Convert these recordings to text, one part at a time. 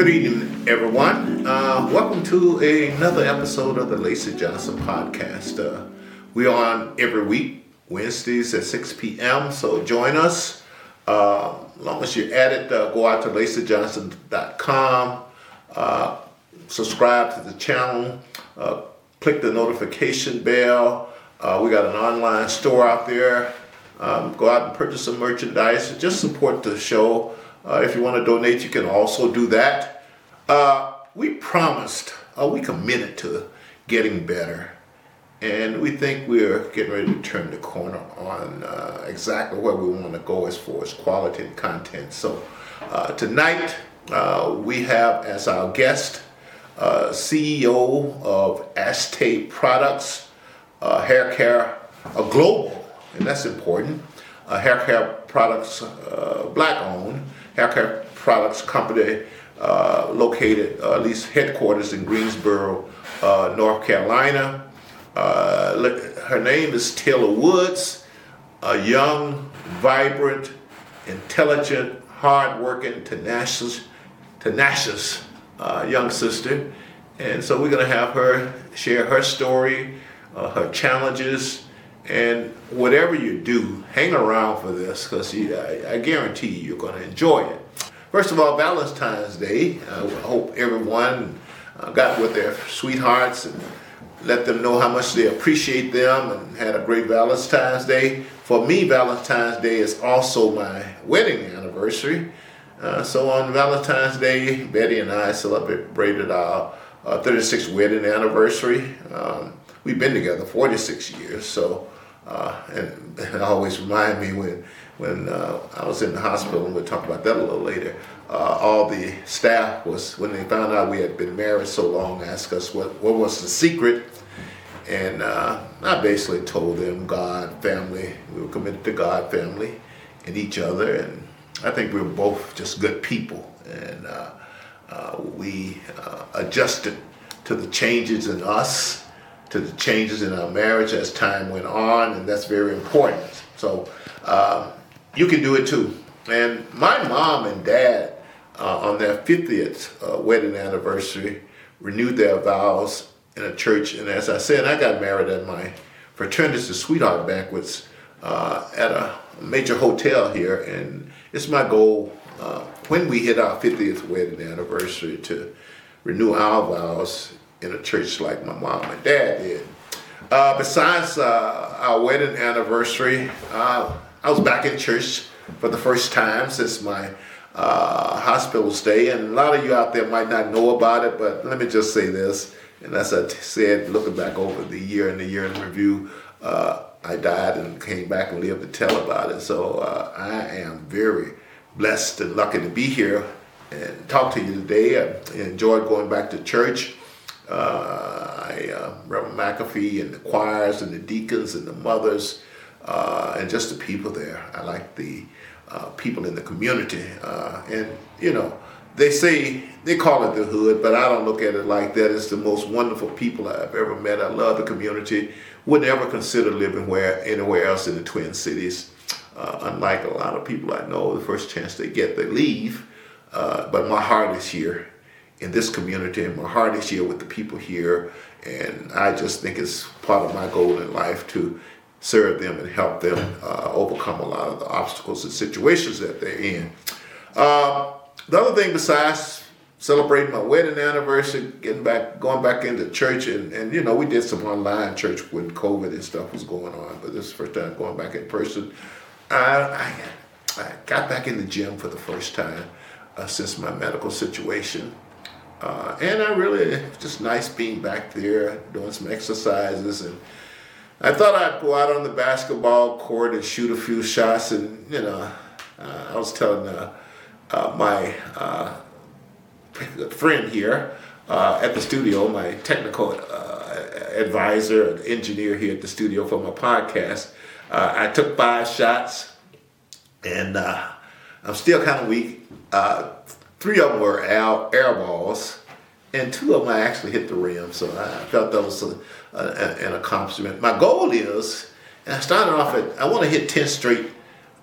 Good evening, everyone. Uh, welcome to another episode of the Lacey Johnson podcast. Uh, we are on every week, Wednesdays at 6 p.m., so join us. Uh, as long as you're at it, uh, go out to laceyjohnson.com, uh, subscribe to the channel, uh, click the notification bell. we got an online store out there. Um, go out and purchase some merchandise. Just support the show. Uh, if you want to donate, you can also do that. Uh, we promised, uh, we committed to getting better. And we think we're getting ready to turn the corner on uh, exactly where we want to go as far as quality and content. So uh, tonight, uh, we have as our guest CEO of Ashtae Products, hair care, a global, and that's important, hair care products, black owned hair care products company uh, located, uh, at least headquarters in Greensboro, uh, North Carolina. Uh, her name is Taylor Woods, a young, vibrant, intelligent, hardworking, tenacious, tenacious uh, young sister. And so we're going to have her share her story, her challenges, and whatever you do, hang around for this because I, I, guarantee you you're going to enjoy it. First of all, Valentine's Day. I hope everyone uh, got with their sweethearts and let them know how much they appreciate them and had a great Valentine's Day. For me, Valentine's Day is also my wedding anniversary. Uh, so on Valentine's Day, Betty and I celebrated our uh, 36th wedding anniversary. Um, we've been together 46 years, so uh, and, it always remind me when when uh, I was in the hospital, and we'll talk about that a little later. Uh, all the staff was when they found out we had been married so long, asked us what what was the secret, and uh, I basically told them God, family. We were committed to God, family, and each other, and I think we were both just good people, and uh, uh, we adjusted to the changes in us to the changes in our marriage as time went on, and that's very important. So um, you can do it too. And my mom and dad, uh, on their 50th uh, wedding anniversary, renewed their vows in a church. And as I said, I got married at my fraternity sweetheart banquets uh, at a major hotel here. And it's my goal uh, when we hit our 50th wedding anniversary to renew our vows in a church like my mom and dad did. Uh, besides uh, our wedding anniversary, I was back in church for the first time since my uh, hospital stay. And a lot of you out there might not know about it, but let me just say this. And as I said, looking back over the year and the year in review, uh, I died and came back and lived to tell about it. So uh, I am very blessed and lucky to be here and talk to you today. I enjoyed going back to church. Uh, I, uh, Reverend McAfee and the choirs and the deacons and the mothers uh, and just the people there. I like the uh, people in the community. Uh, and, you know, they say, they call it the hood, but I don't look at it like that. It's the most wonderful people I've ever met. I love the community. Would never consider living where anywhere else in the Twin Cities. Uh, unlike a lot of people I know, the first chance they get, they leave. but my heart is here in this community, and my heart is here with the people here. And I just think it's part of my goal in life to serve them and help them uh, overcome a lot of the obstacles and situations that they're in. Uh, the other thing besides celebrating my wedding anniversary, getting back, going back into church, and, and you know, we did some online church when COVID and stuff was going on, but this is the first time going back in person. I, I, I got back in the gym for the first time uh, since my medical situation. Uh, and I really, just nice being back there, doing some exercises. And I thought I'd go out on the basketball court and shoot a few shots. And, you know, uh, I was telling uh, uh my uh, friend here uh, at the studio, my technical advisor, engineer here at the studio for my podcast, I took five shots and I'm still kind of weak three of them were air balls, and two of them I actually hit the rim. So I felt that was a, a, an accomplishment. My goal is, and I started off at, I want to hit 10 straight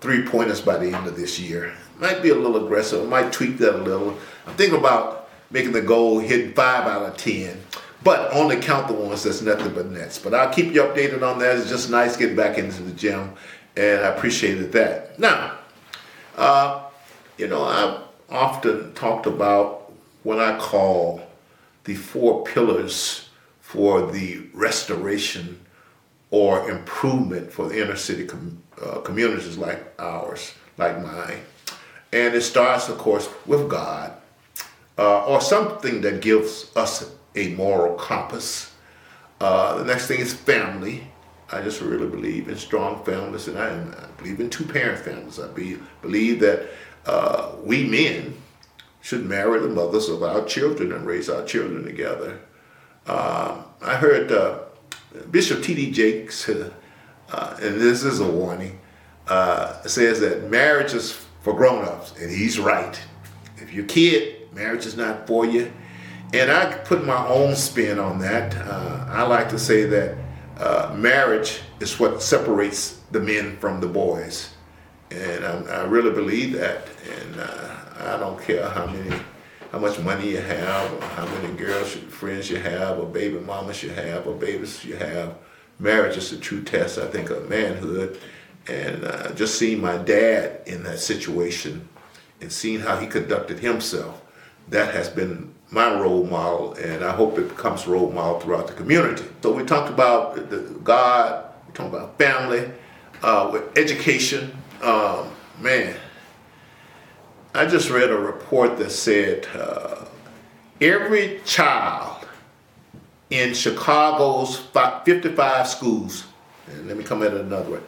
three pointers by the end of this year. Might be a little aggressive, might tweak that a little. I'm thinking about making the goal, hitting five out of ten. But only count the ones that's nothing but nets. But I'll keep you updated on that. It's just nice getting back into the gym, and I appreciated that. Now, uh, you know, I've often talked about what I call the four pillars for the restoration or improvement for the inner city com- uh, communities like ours, like mine. And it starts, of course, with God, uh, or something that gives us a moral compass. Uh, the next thing is family. I just really believe in strong families, and I, I believe in two-parent families. I be, believe that uh, we men should marry the mothers of our children and raise our children together. Uh, I heard uh, Bishop T.D. Jakes, uh, and this is a warning, uh, says that marriage is for grown-ups, and he's right. If you're a kid, marriage is not for you. And I put my own spin on that. Uh, I like to say that uh, marriage is what separates the men from the boys. And I, I really believe that. And I don't care how many, how much money you have, or how many girls, friends you have, or baby mamas you have, or babies you have. Marriage is the true test, I think, of manhood. And uh, just seeing my dad in that situation and seeing how he conducted himself, that has been my role model, and I hope it becomes role model throughout the community. So we talked about the, God, we talked about family, uh, with education. Um, man, I just read a report that said uh, every child in Chicago's 55 schools, and let me come at it another way,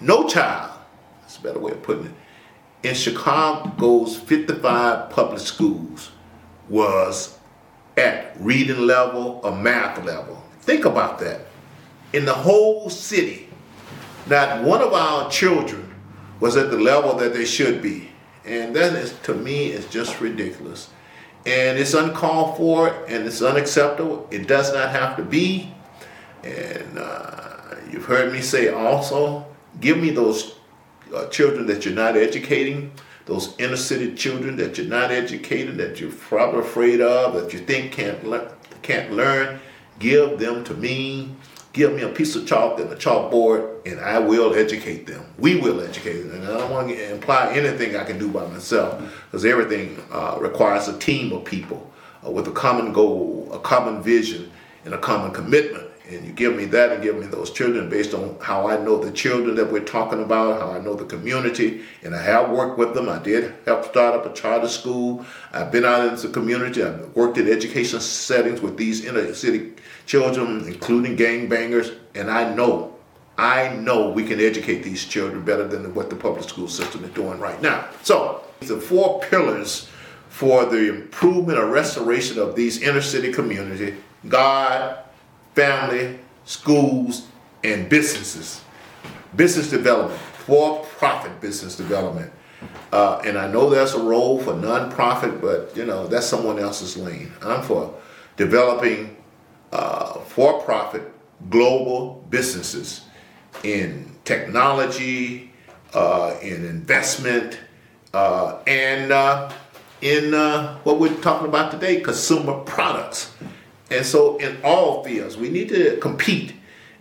no child, that's a better way of putting it, in Chicago's 55 public schools was at reading level or math level. Think about that. In the whole city, not one of our children was at the level that they should be. And that is, to me, is just ridiculous. And it's uncalled for and it's unacceptable. It does not have to be. And uh, you've heard me say also, give me those uh, children that you're not educating those inner city children that you're not educating, that you're probably afraid of, that you think can't le- can't learn, give them to me. Give me a piece of chalk and a chalkboard, and I will educate them. We will educate them. And I don't want to imply anything I can do by myself, because everything uh, requires a team of people uh, with a common goal, a common vision, and a common commitment and you give me that and give me those children based on how I know the children that we're talking about, how I know the community, and I have worked with them. I did help start up a charter school. I've been out into the community. I've worked in education settings with these inner city children, including gangbangers, and I know, I know we can educate these children better than what the public school system is doing right now. So, the four pillars for the improvement or restoration of these inner city communities God, family, schools, and businesses. Business development, for-profit business development. Uh, and I know there's a role for nonprofit, but you know that's someone else's lane. I'm for developing uh, for-profit global businesses in technology, uh, in investment, uh, and uh, in uh, what we're talking about today, consumer products. And so, in all fields, we need to compete.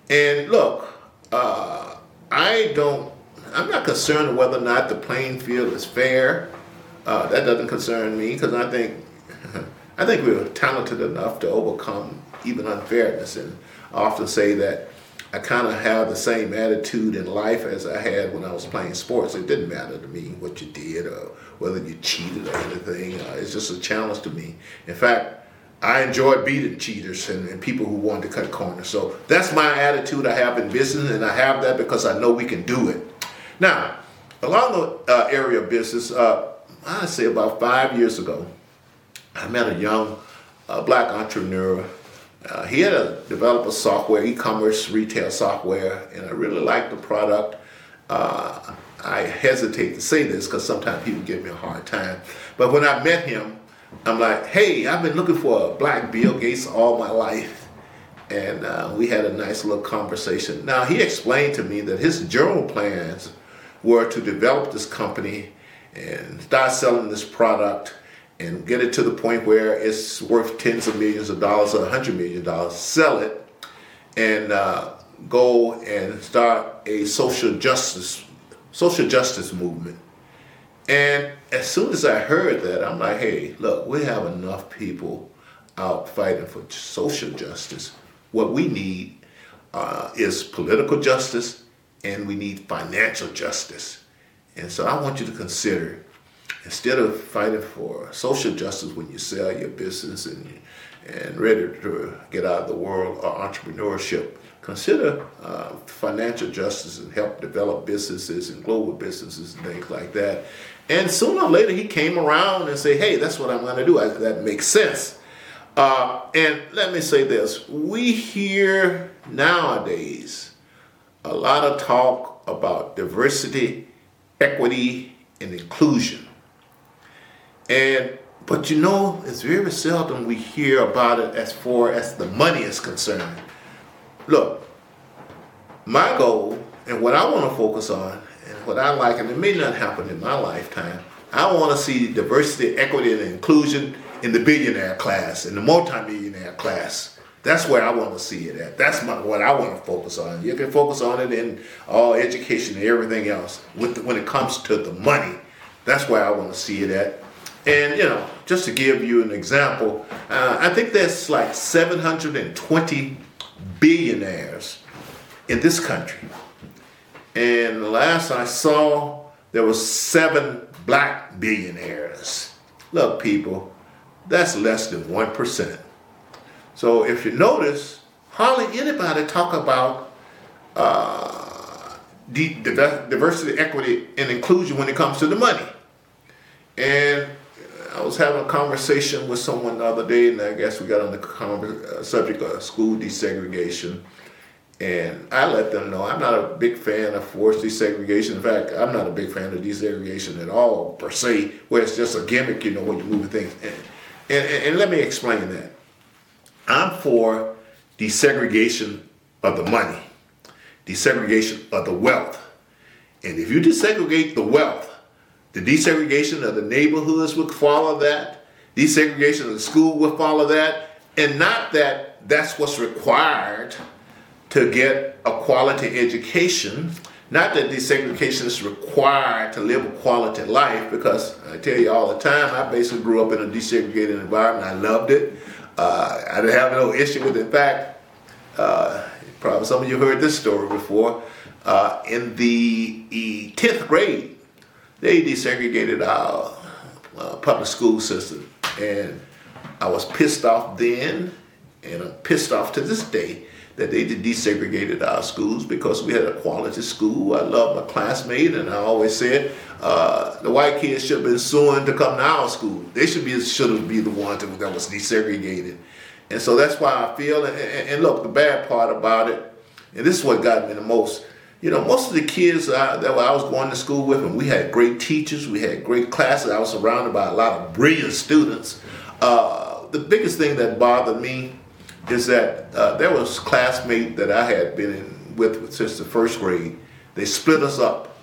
And look, uh, I don't, I'm not concerned whether or not the playing field is fair. Uh, that doesn't concern me because I think, I think we're talented enough to overcome even unfairness. And I often say that I kind of have the same attitude in life as I had when I was playing sports. It didn't matter to me what you did or whether you cheated or anything. Uh, it's just a challenge to me. In fact, I enjoy beating cheaters and, and, people who want to cut corners. So that's my attitude I have in business, and I have that because I know we can do it. Now, along the uh, area of business, uh, I'd say about five years ago, I met a young uh, black entrepreneur. Uh, he had a, developed a software, e-commerce retail software, and I really liked the product. Uh, I hesitate to say this because sometimes people give me a hard time. But when I met him, I'm like, hey, I've been looking for a black Bill Gates all my life. And uh, we had a nice little conversation. Now, he explained to me that his general plans were to develop this company and start selling this product and get it to the point where it's worth tens of millions of dollars or a hundred million dollars, sell it, and uh, go and start a social justice social justice movement. And as soon as I heard that, I'm like, hey, look, we have enough people out fighting for social justice. What we need uh, is political justice and we need financial justice. And so I want you to consider instead of fighting for social justice when you sell your business and, and ready to get out of the world or entrepreneurship, consider uh, financial justice and help develop businesses and global businesses and things like that. And sooner or later, he came around and said, hey, that's what I'm going to do. I, that makes sense. Uh, and let me say this we hear nowadays a lot of talk about diversity, equity, and inclusion. And but you know, it's very seldom we hear about it as far as the money is concerned. Look, my goal and what I want to focus on what I like, and it may not happen in my lifetime, I want to see diversity, equity, and inclusion in the billionaire class, in the multimillionaire class. That's where I want to see it at. That's my, what I want to focus on. You can focus on it in all education and everything else. With the, when it comes to the money, that's where I want to see it at. And you know, just to give you an example, uh, I think there's like 720 billionaires in this country. And last I saw, there was seven black billionaires. Look, people, that's less than 1%. So if you notice, hardly anybody talk about uh, diversity, equity, and inclusion when it comes to the money. And I was having a conversation with someone the other day, and I guess we got on the uh, subject of school desegregation. And I let them know I'm not a big fan of forced desegregation. In fact, I'm not a big fan of desegregation at all, per se, where it's just a gimmick, you know, when you're moving things. And, and, and let me explain that. I'm for desegregation of the money, desegregation of the wealth. And if you desegregate the wealth, the desegregation of the neighborhoods would follow that. Desegregation of the school would follow that. And not that that's what's required to get a quality education. Not that desegregation is required to live a quality life, because I tell you all the time, I basically grew up in a desegregated environment. I loved it. Uh, I didn't have no issue with it. In fact, uh, probably some of you heard this story before. Uh, in the 10th grade, they desegregated our uh, public school system. And I was pissed off then, and I'm pissed off to this day that they desegregated our schools because we had a quality school. I love my classmate, and I always said uh, the white kids should have been suing to come to our school. They should be should have be the ones that was desegregated, and so that's why I feel. And, and, look, the bad part about it, and this is what got me the most you know, most of the kids uh, that I was going to school with, and we had great teachers, we had great classes. I was surrounded by a lot of brilliant students. Uh, the biggest thing that bothered me is that uh, there was classmate that I had been in with since the first grade. They split us up,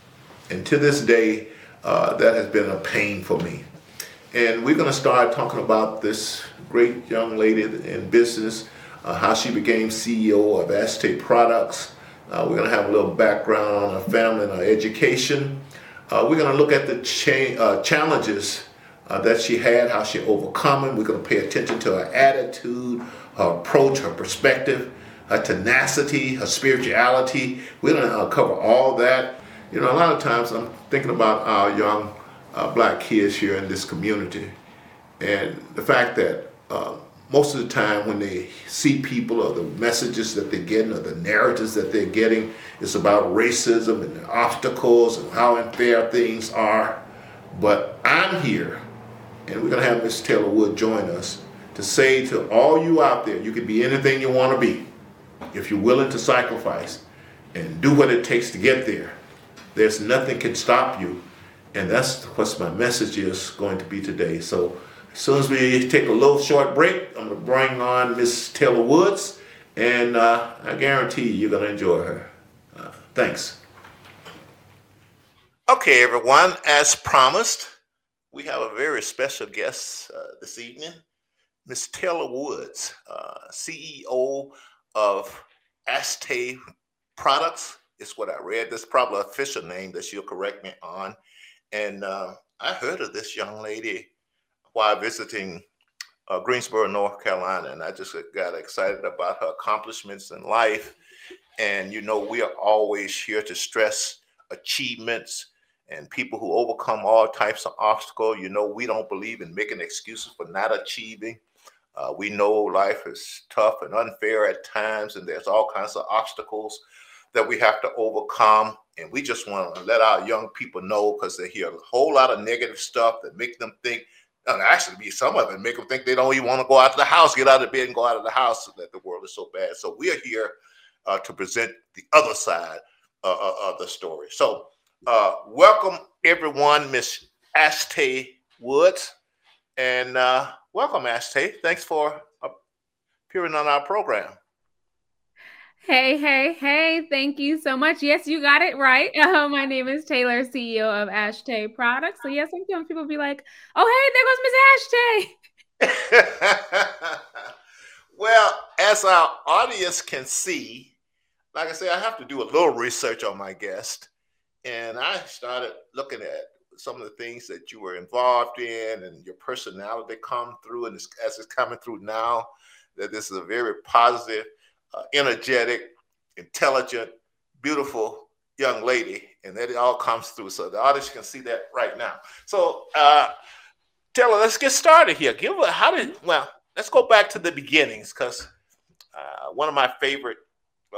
and to this day, uh, that has been a pain for me. And we're going to start talking about this great young lady in business, uh, how she became CEO of Ashtae Products. Uh, we're going to have a little background on her family and her education. Uh, we're going to look at the cha- uh, challenges uh, that she had, how she overcome it. We're going to pay attention to her attitude, her approach, her perspective, her tenacity, her spirituality. We're going to uh, cover all that. You know, a lot of times I'm thinking about our young uh, black kids here in this community and the fact that most of the time when they see people or the messages that they're getting or the narratives that they're getting, it's about racism and the obstacles and how unfair things are. But I'm here, and we're going to have Miss Taylor Wood join us to say to all you out there, you can be anything you want to be if you're willing to sacrifice and do what it takes to get there. There's nothing can stop you. And that's what my message is going to be today. So as soon as we take a little short break, I'm going to bring on Miss Taylor Woods, and uh, I guarantee you, you're going to enjoy her. Uh, thanks. Okay, everyone, as promised, we have a very special guest uh, this evening, Ms. Taylor Woods, uh, CEO of Ashtae Products. Is what I read. This probably official name that she'll correct me on. And uh, I heard of this young lady while visiting uh, Greensboro, North Carolina, and I just got excited about her accomplishments in life. And you know, we are always here to stress achievements and people who overcome all types of obstacles. You know, we don't believe in making excuses for not achieving. Uh, we know life is tough and unfair at times, and there's all kinds of obstacles that we have to overcome. And we just want to let our young people know because they hear a whole lot of negative stuff that make them think, and actually, be some of it make them think they don't even want to go out of the house, get out of bed and go out of the house that the world is so bad. So we are here uh, to present the other side uh, uh of the story. So uh, welcome everyone, Miss Ashtae Woods, and uh, welcome Ashtae. Thanks for appearing on our program. Hey, hey, hey, thank you so much. Yes, you got it right. Uh, my name is Taylor, CEO of Ashtae Products. So, yes, sometimes people be like, oh, hey, there goes Miss Ashtae. well, as our audience can see, like I said, I have to do a little research on my guest. And I started looking at some of the things that you were involved in and your personality come through. And as it's coming through now, that this is a very positive, uh, energetic, intelligent, beautiful young lady. And that it all comes through. So the audience can see that right now. So, uh, Taylor, let's get started here. Give how did well, let's go back to the beginnings because uh, one of my favorite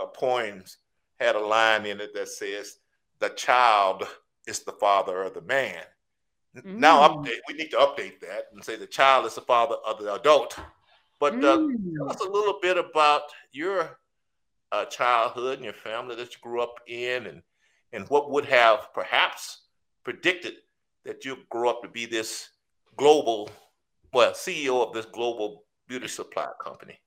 uh, poems had a line in it that says, the child is the father of the man. Mm. Now update, we need to update that and say the child is the father of the adult. But uh, mm. tell us a little bit about your uh, childhood and your family that you grew up in, and and what would have perhaps predicted that you grow up to be this global, well, CEO of this global beauty supply company.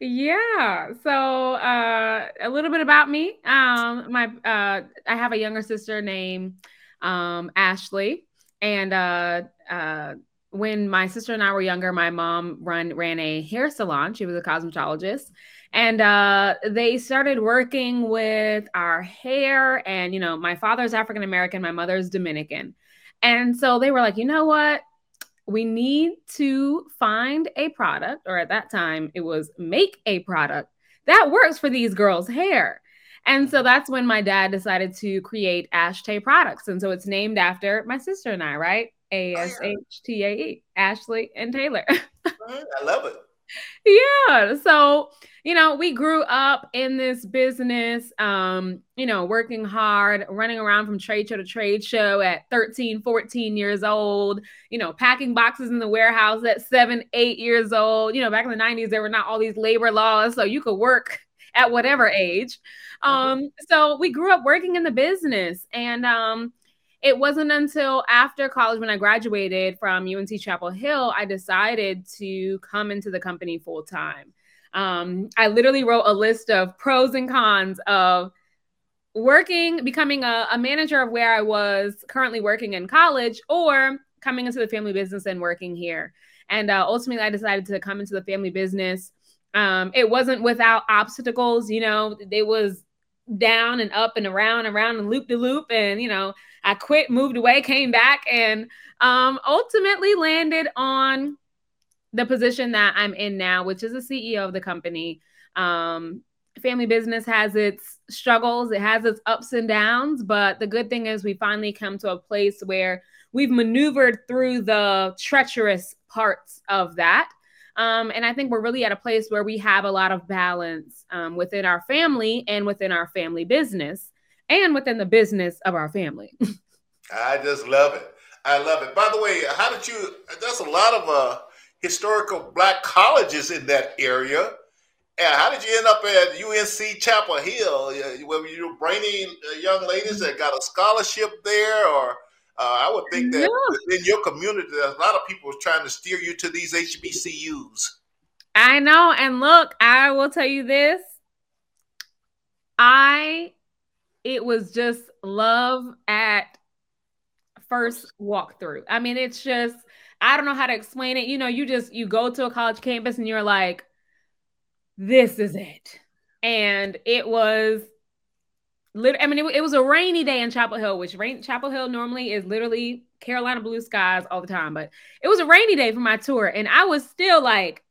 Yeah. So uh, a little bit about me. Um, my uh, I have a younger sister named um, Ashley, and uh, uh, when my sister and I were younger, my mom run ran a hair salon. She was a cosmetologist, and uh, they started working with our hair. And you know, my father's African American, my mother's Dominican, and so they were like, you know what? We need to find a product, or at that time it was make a product that works for these girls' hair. And so that's when my dad decided to create Ashtae products. And so it's named after my sister and I, right? Oh, a S H T A E, Ashley and Taylor. I love it. Yeah. So, you know, we grew up in this business, um, you know, working hard, running around from trade show to trade show at 13, 14 years old, you know, packing boxes in the warehouse at seven, eight years old. You know, back in the 90s, there were not all these labor laws, so you could work at whatever age. Mm-hmm. Um, so we grew up working in the business and um it wasn't until after college when I graduated from UNC Chapel Hill, I decided to come into the company full time. Um, I literally wrote a list of pros and cons of working, becoming a, a manager of where I was currently working in college, or coming into the family business and working here. And uh, ultimately, I decided to come into the family business. Um, it wasn't without obstacles, you know, it was down and up and around, and around and loop to loop. And, you know, I quit, moved away, came back, and um, ultimately landed on the position that I'm in now, which is the CEO of the company. Um, family business has its struggles, it has its ups and downs, but the good thing is we finally come to a place where we've maneuvered through the treacherous parts of that. Um, and I think we're really at a place where we have a lot of balance um, within our family and within our family business and within the business of our family. I just love it. I love it. By the way, how did you? That's a lot of uh, historical black colleges in that area. And how did you end up at UNC Chapel Hill? Were you bringing uh, young ladies that got a scholarship there, or uh, I would think that yeah. in your community, a lot of people trying to steer you to these HBCUs. I know. And look, I will tell you this. I, it was just love at first walkthrough. I mean, it's just I don't know how to explain it. You know, you just you go to a college campus and you're like, this is it. And it was I mean, it, it, was a rainy day in Chapel Hill, which rain, Chapel Hill normally is literally Carolina blue skies all the time. But it was a rainy day for my tour, and I was still like,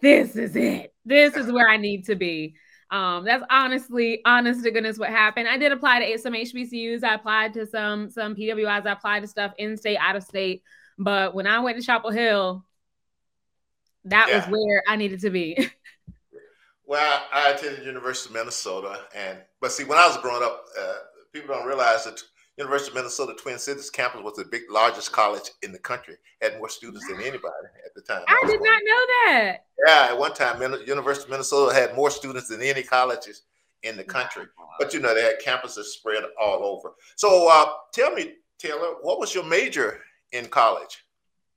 "This is it. This is where I need to be." Um, that's honestly, honest to goodness, what happened. I did apply to some HBCUs. I applied to some some PWIs. I applied to stuff in state, out of state. But when I went to Chapel Hill, that yeah. was where I needed to be. Well, I attended University of Minnesota, and but see, when I was growing up, uh, people don't realize that University of Minnesota Twin Cities campus was the big largest college in the country, had more students than anybody at the time. I, I did not know that. Yeah, at one time, University of Minnesota had more students than any colleges in the country. But you know, they had campuses spread all over. So, uh, tell me, Taylor, what was your major in college?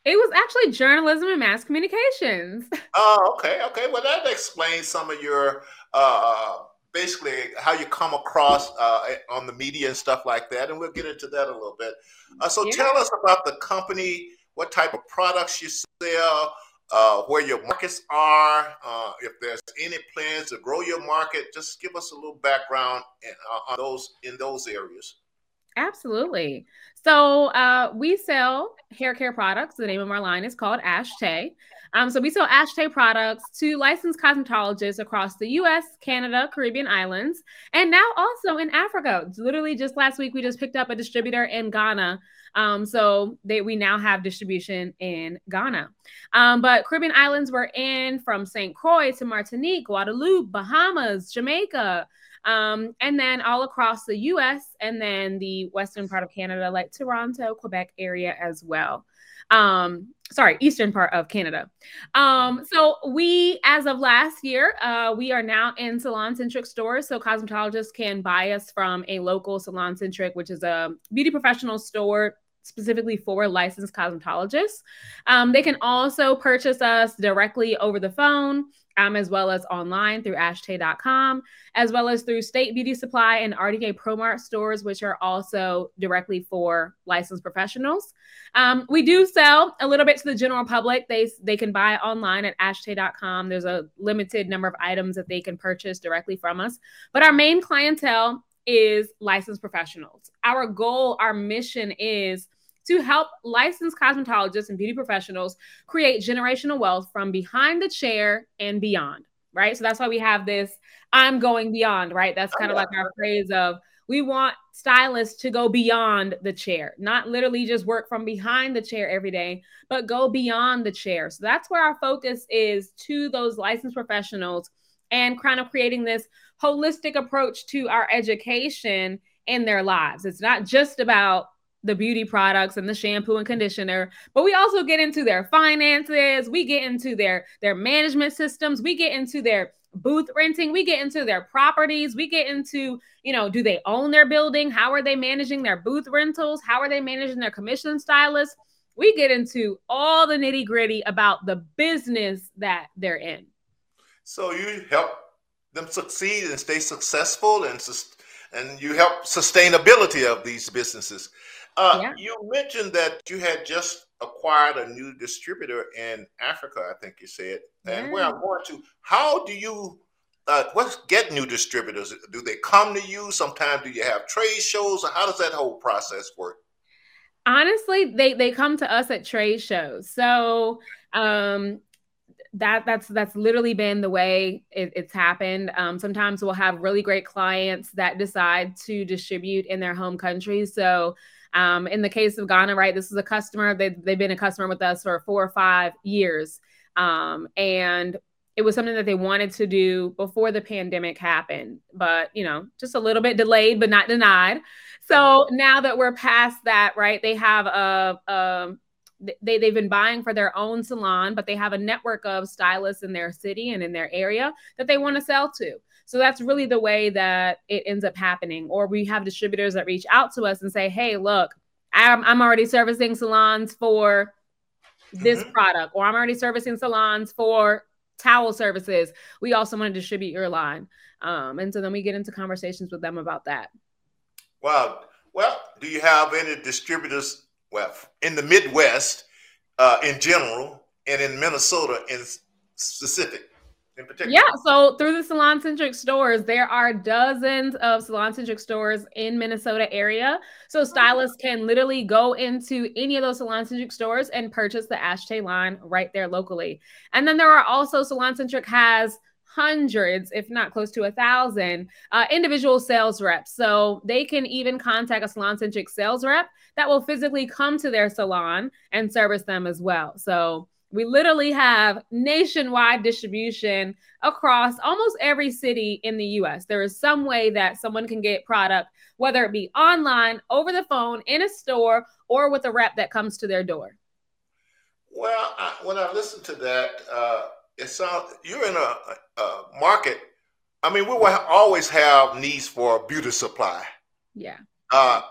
It was actually journalism and mass communications. Oh, okay, okay. Well, that explains some of your uh, basically how you come across uh, on the media and stuff like that, and we'll get into that a little bit. Uh, so, yeah. tell us about the company, what type of products you sell, uh, where your markets are, uh, if there's any plans to grow your market. Just give us a little background in, uh, on those in those areas. Absolutely. So uh, we sell hair care products. The name of our line is called Ashtae. Um, so we sell Ashtae products to licensed cosmetologists across the U.S., Canada, Caribbean islands, and now also in Africa. Literally, just last week we just picked up a distributor in Ghana. Um, so they, we now have distribution in Ghana. Um, but Caribbean islands we're in from St. Croix to Martinique, Guadeloupe, Bahamas, Jamaica um, and then all across the US and then the western part of Canada, like Toronto, Quebec area as well. Um, sorry, eastern part of Canada. Um, so we, as of last year, uh, we are now in salon centric stores. So cosmetologists can buy us from a local salon centric, which is a beauty professional store specifically for licensed cosmetologists. Um, they can also purchase us directly over the phone um, as well as online through ashtae.com, as well as through State Beauty Supply and RDA ProMart stores, which are also directly for licensed professionals. Um, we do sell a little bit to the general public. They, they can buy online at ashtae.com. There's a limited number of items that they can purchase directly from us. But our main clientele is licensed professionals. Our goal, our mission is to help licensed cosmetologists and beauty professionals create generational wealth from behind the chair and beyond. Right. So that's why we have this I'm going beyond, right? That's kind of like our phrase of we want stylists to go beyond the chair, not literally just work from behind the chair every day, but go beyond the chair. So that's where our focus is to those licensed professionals and kind of creating this holistic approach to our education in their lives. It's not just about the beauty products and the shampoo and conditioner but we also get into their finances we get into their their management systems we get into their booth renting we get into their properties we get into you know do they own their building? How are they managing their booth rentals? How are they managing their commission stylists? We get into all the nitty gritty about the business that they're in. So you help them succeed and stay successful and and you help sustainability of these businesses uh, yeah. You mentioned that you had just acquired a new distributor in Africa, I think you said. And where I'm going to, how do you uh, what get new distributors? Do they come to you? Sometimes do you have trade shows? Or how does that whole process work? Honestly, they they come to us at trade shows. So um, that that's that's literally been the way it, it's happened. Um, sometimes we'll have really great clients that decide to distribute in their home country. So um, in the case of Ghana, right, this is a customer, they, they've been a customer with us for four or five years. Um, and it was something that they wanted to do before the pandemic happened, but you know, just a little bit delayed, but not denied. So now that we're past that, right, they have a, a they, they've been buying for their own salon, but they have a network of stylists in their city and in their area that they want to sell to. So that's really the way that it ends up happening. Or we have distributors that reach out to us and say, hey, look, I'm, I'm already servicing salons for this mm-hmm. product, or I'm already servicing salons for towel services. We also want to distribute your line. Um, and so then we get into conversations with them about that. Wow. Well, do you have any distributors? Well, in the Midwest, uh, in general, and in Minnesota in specific. Yeah, so through the Salon Centric stores, there are dozens of Salon Centric stores in Minnesota area. So stylists can literally go into any of those Salon Centric stores and purchase the Ashtae line right there locally. And then there are also Salon Centric has hundreds, if not close to a thousand, uh, individual sales reps. So they can even contact a Salon Centric sales rep that will physically come to their salon and service them as well. So we literally have nationwide distribution across almost every city in the US. There is some way that someone can get product, whether it be online, over the phone, in a store, or with a rep that comes to their door. Well, I, when I listen to that, uh, it sounds you're in a, a, market. I mean, we will always have needs for beauty supply. Yeah. Uh,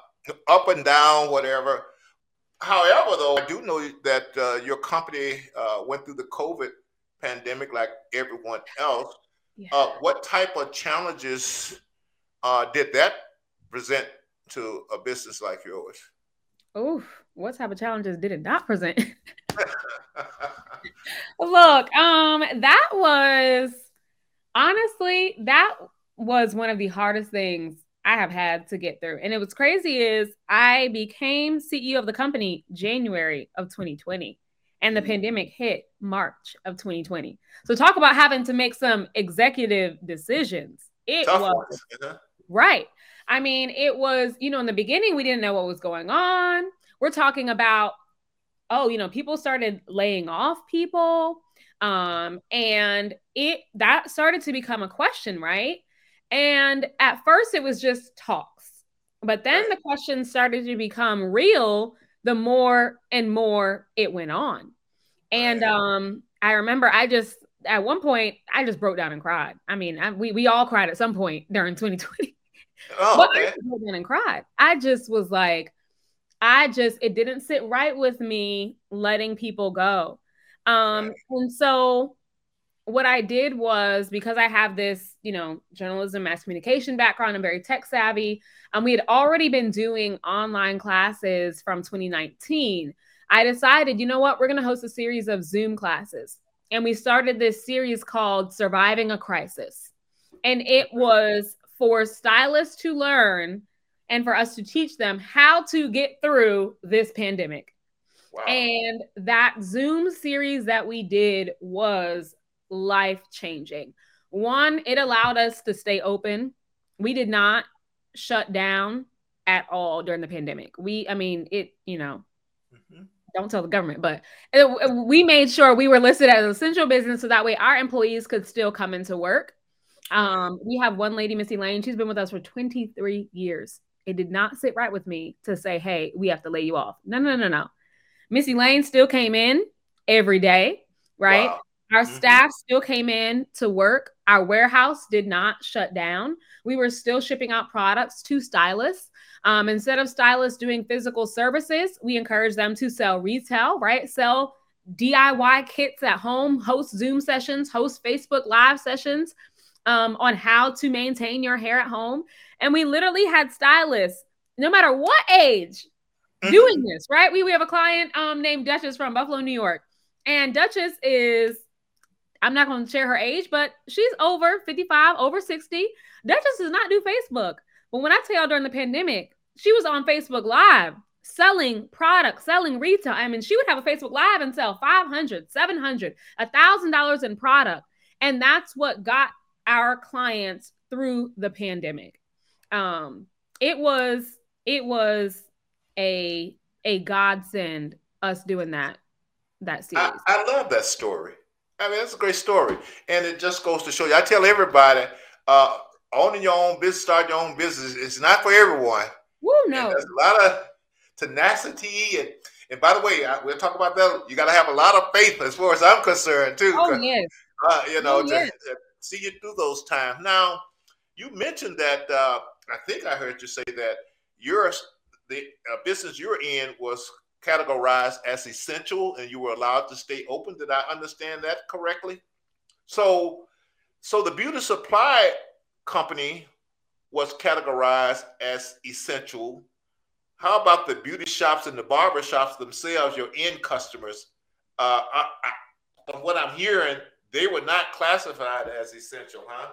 up and down, whatever. However, though, I do know that uh, your company uh, went through the COVID pandemic like everyone else. Yeah. Uh, what type of challenges uh, did that present to a business like yours? Oh, what type of challenges did it not present? Look, um, that was honestly that was one of the hardest things I have had to get through. And it was crazy is I became CEO of the company January of 2020 and the mm. pandemic hit March of 2020. So talk about having to make some executive decisions. It Tough was right. I mean, it was, you know, in the beginning we didn't know what was going on. We're talking about oh, you know, people started laying off people um and it that started to become a question, right? And at first, it was just talks. But then the questions started to become real the more and more it went on. And um, I remember I just, at one point, I just broke down and cried. I mean, I, we, we all cried at some point during 2020. Oh, but okay. I broke down and cried. I just was like, I just, it didn't sit right with me letting people go. Um, and so what I did was because I have this, you know, journalism, mass communication background, I'm very tech savvy. And um, we had already been doing online classes from 2019. I decided, you know what, we're going to host a series of Zoom classes. And we started this series called Surviving a Crisis. And it was for stylists to learn and for us to teach them how to get through this pandemic. Wow. And that Zoom series that we did was life changing. One, it allowed us to stay open. We did not shut down at all during the pandemic. We, I mean, it, you know, mm-hmm. don't tell the government, but it, we made sure we were listed as essential business so that way our employees could still come into work. Um, we have one lady, Missy Lane, she's been with us for 23 years. It did not sit right with me to say, hey, we have to lay you off. No, no, no, no. Missy Lane still came in every day, right? Wow. Our mm-hmm. staff still came in to work. Our warehouse did not shut down. We were still shipping out products to stylists. Um, instead of stylists doing physical services, we encourage them to sell retail, right? Sell DIY kits at home, host Zoom sessions, host Facebook Live sessions um, on how to maintain your hair at home. And we literally had stylists, no matter what age, mm-hmm. doing this, right? We, we have a client um, named Duchess from Buffalo, New York. And Duchess is I'm not going to share her age, but she's over 55, over 60. Duchess does not do Facebook. But when I tell y'all during the pandemic, she was on Facebook Live selling products, selling retail. I mean, she would have a Facebook Live and sell 500, 700, $1,000 in product. And that's what got our clients through the pandemic. Um, it was, it was a, a godsend us doing that, that series. I, I love that story. I mean, it's a great story, and it just goes to show you. I tell everybody, uh, owning your own business, start your own business, it's not for everyone. Woo, no. there's a lot of tenacity, and and by the way, I, we'll talk about that. You got to have a lot of faith, as far as I'm concerned, too. Oh yes. Uh, you know, oh, to, yes. to, see you through those times. Now, you mentioned that. Uh, I think I heard you say that your the uh, business you're in was categorized as essential and you were allowed to stay open. Did I understand that correctly? So, so the beauty supply company was categorized as essential how about the beauty shops and the barber shops themselves, your end customers? Uh, I, I, from what I'm hearing, they were not classified as essential, huh?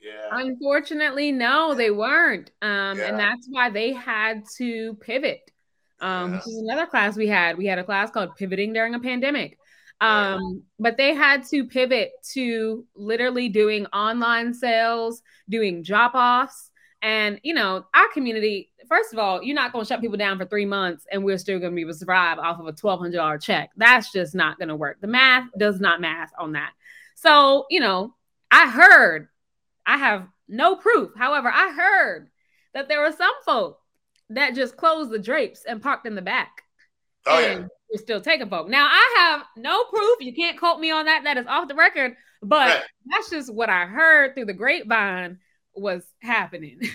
Yeah. Unfortunately, no, they weren't. Um, yeah. and that's why they had to pivot. Um, yes. which is another class we had. We had a class called Pivoting During a Pandemic. Um, but they had to pivot to literally doing online sales, doing drop offs. And, you know, our community, first of all, you're not going to shut people down for three months and we're still going to be able to survive off of a $1,200 check. That's just not going to work. The math does not math on that. So, you know, I heard, I have no proof. However, I heard that there were some folk that just closed the drapes and parked in the back. Oh, and yeah. we're still taking folk. Now, I have no proof. You can't quote me on that. That is off the record. But right. that's just what I heard through the grapevine was happening.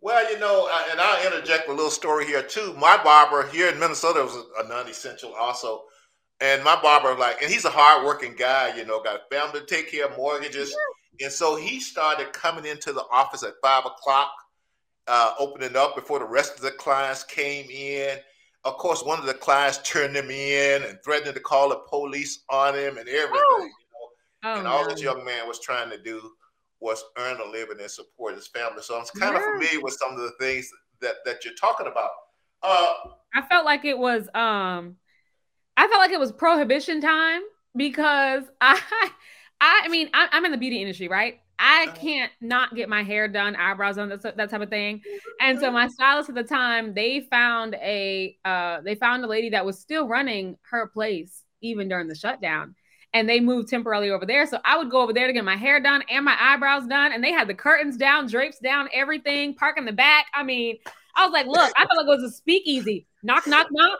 Well, you know, and I'll interject a little story here too. My barber here in Minnesota was a non-essential also, and my barber like, and he's a hardworking guy. You know, got a family to take care of, mortgages, and so he started coming into the office at five o'clock, uh, opening up before the rest of the clients came in. Of course, one of the clients turned him in and threatened to call the police on him and everything. Oh. You know? oh, and all this young man was trying to do was earn a living and support his family. So I'm kind yeah. of familiar with some of the things that that you're talking about. Uh, I felt like it was um, I felt like it was prohibition time because I, I, I mean, I, am in the beauty industry, right? I uh-huh. can't not get my hair done, eyebrows done, that, that type of thing. And so my stylist at the time, they found a, uh, they found a lady that was still running her place even during the shutdown and they moved temporarily over there. So I would go over there to get my hair done and my eyebrows done. And they had the curtains down, drapes down, everything, park in the back. I mean, I was like, look, I felt like it was a speakeasy. Knock, knock, knock,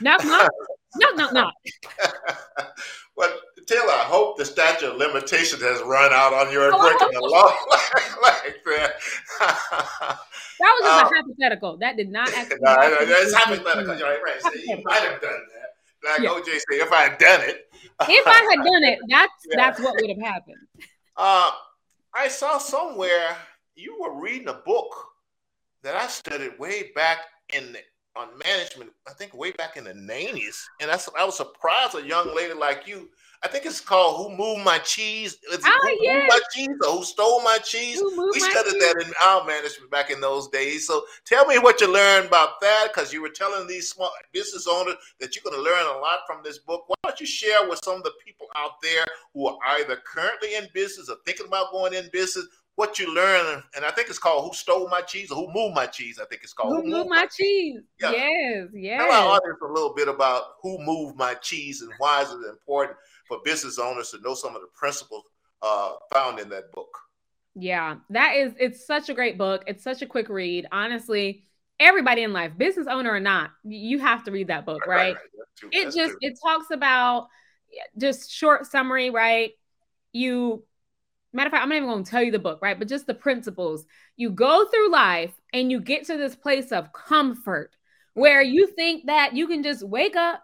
knock, knock, knock, no, no. well, Taylor, I hope the statute of limitations has run out on your oh, breaking the law like that. that was just um, a hypothetical. That did not actually. No, it's hypothetical. You're right. right. So you might have done that. Like yeah. OJ said, if I had done it, if I had done it, that's yeah. that's what would have happened. Uh, I saw somewhere you were reading a book that I studied way back in the, on management. I think way back in the nineties, and that's I was surprised a young lady like you I think it's called "Who Moved My Cheese." It's oh, who yes. moved my cheese or who stole my cheese? We studied cheese? that in our management back in those days. So tell me what you learned about that, because you were telling these small business owners that you're going to learn a lot from this book. Why don't you share with some of the people out there who are either currently in business or thinking about going in business? What you learn, and I think it's called "Who Stole My Cheese" or "Who Moved My Cheese." I think it's called "Who, who Moved My, cheese? cheese. Yeah. Yes, yes. Tell our audience a little bit about who moved my cheese and why is it important for business owners to know some of the principles uh, found in that book. Yeah, that is, it's such a great book. It's such a quick read. Honestly, everybody in life, business owner or not, you have to read that book, right? right, right. It That's just, true. it talks about just short summary, right? You, matter of fact, I'm not even going to tell you the book, right? But just the principles. You go through life and you get to this place of comfort where you think that you can just wake up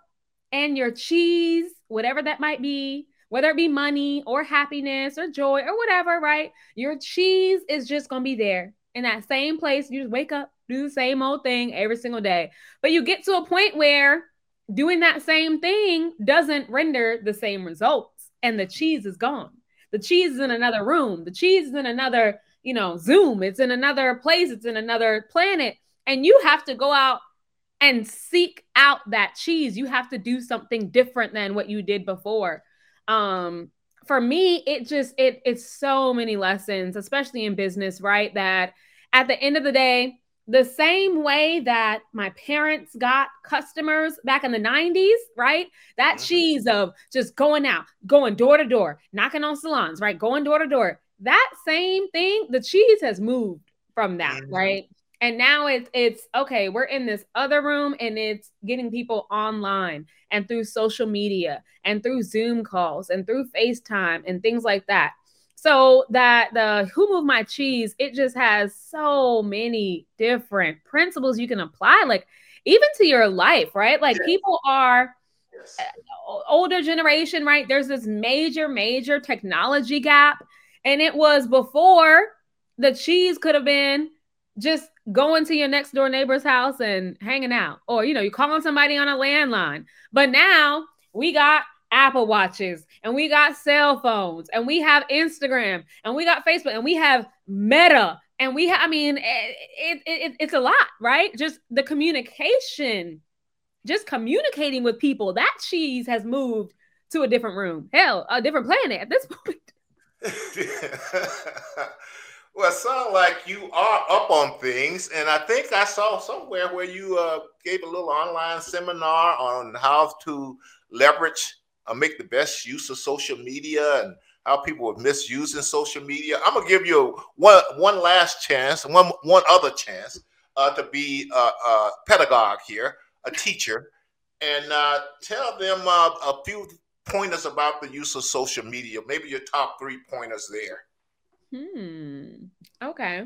and your cheese, whatever that might be, whether it be money or happiness or joy or whatever, right? Your cheese is just going to be there in that same place. You just wake up, do the same old thing every single day. But you get to a point where doing that same thing doesn't render the same results and the cheese is gone. The cheese is in another room. The cheese is in another, you know, Zoom. It's in another place. It's in another planet. And you have to go out and seek out that cheese. You have to do something different than what you did before. Um, for me, it just it it's so many lessons, especially in business, right? That at the end of the day, the same way that my parents got customers back in the 90s, right? That mm-hmm. cheese of just going out, going door to door, knocking on salons, right? Going door to door. That same thing, the cheese has moved from that, mm-hmm. right? And now it's it's okay, we're in this other room and it's getting people online and through social media and through Zoom calls and through FaceTime and things like that. So that the Who Moved My Cheese, it just has so many different principles you can apply, like even to your life, right? Like people are. Uh, older generation, right? There's this major, major technology gap. And it was before the cheese could have been just going to your next door neighbor's house and hanging out, or you know, you calling somebody on a landline. But now we got Apple Watches and we got cell phones and we have Instagram and we got Facebook and we have Meta and we have, I mean, it, it, it, it's a lot, right? Just the communication, just communicating with people. That cheese has moved to a different room, hell, a different planet at this point. well, it sounds like you are up on things, and I think I saw somewhere where you uh, gave a little online seminar on how to leverage uh, make the best use of social media and how people are misusing social media. I'm gonna give you one one last chance, one one other chance uh, to be a, a, pedagogue here, a teacher, and uh, tell them uh, a few pointers about the use of social media. Maybe your top three pointers there. Hmm. Okay.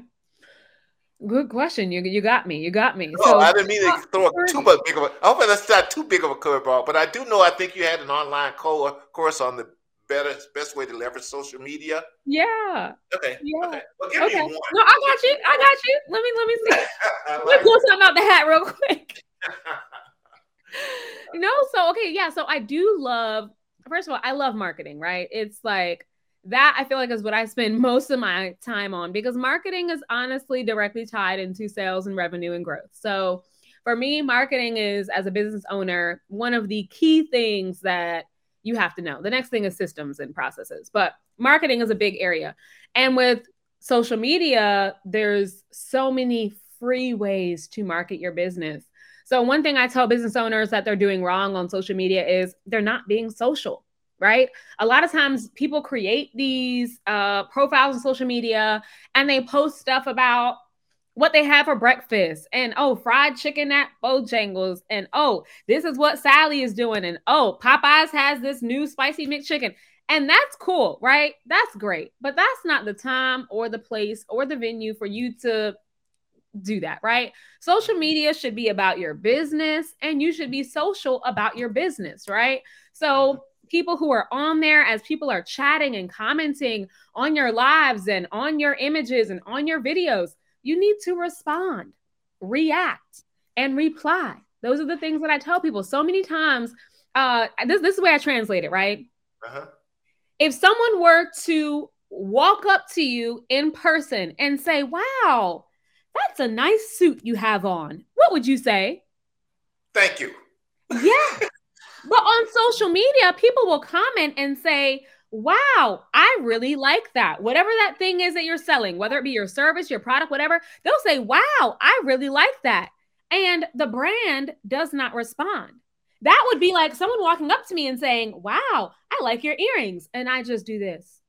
Good question. You you got me. You got me. so, I didn't mean to uh, throw too much big of a. I hope that's not too big of a curveball, but I do know. I think you had an online co- uh, course on the better best way to leverage social media. Yeah. Okay. Yeah. Okay. Well, give okay. me one. No, I got you. I got you. Let me let me see. like let me pull something out the hat real quick. no, so okay, yeah. So I do love. First of all, I love marketing. Right? It's like that I feel like is what I spend most of my time on because marketing is honestly directly tied into sales and revenue and growth. So for me, marketing is as a business owner, one of the key things that you have to know. The next thing is systems and processes, but marketing is a big area. And with social media, there's so many free ways to market your business. So one thing I tell business owners that they're doing wrong on social media is they're not being social right? A lot of times people create these uh, profiles on social media and they post stuff about what they have for breakfast and oh, fried chicken at Bojangles and oh, this is what Sally is doing and oh, Popeyes has this new spicy McChicken. And that's cool, right? That's great. But that's not the time or the place or the venue for you to do that, right? Social media should be about your business and you should be social about your business, right? So people who are on there as people are chatting and commenting on your lives and on your images and on your videos, you need to respond, react, and reply. Those are the things that I tell people so many times. Uh, this, this is the way I translate it, right? Uh-huh. If someone were to walk up to you in person and say, Wow, that's a nice suit you have on, what would you say? Thank you. Yeah. But on social media, people will comment and say, Wow, I really like that. Whatever that thing is that you're selling, whether it be your service, your product, whatever, they'll say, Wow, I really like that. And the brand does not respond. That would be like someone walking up to me and saying, Wow, I like your earrings. And I just do this.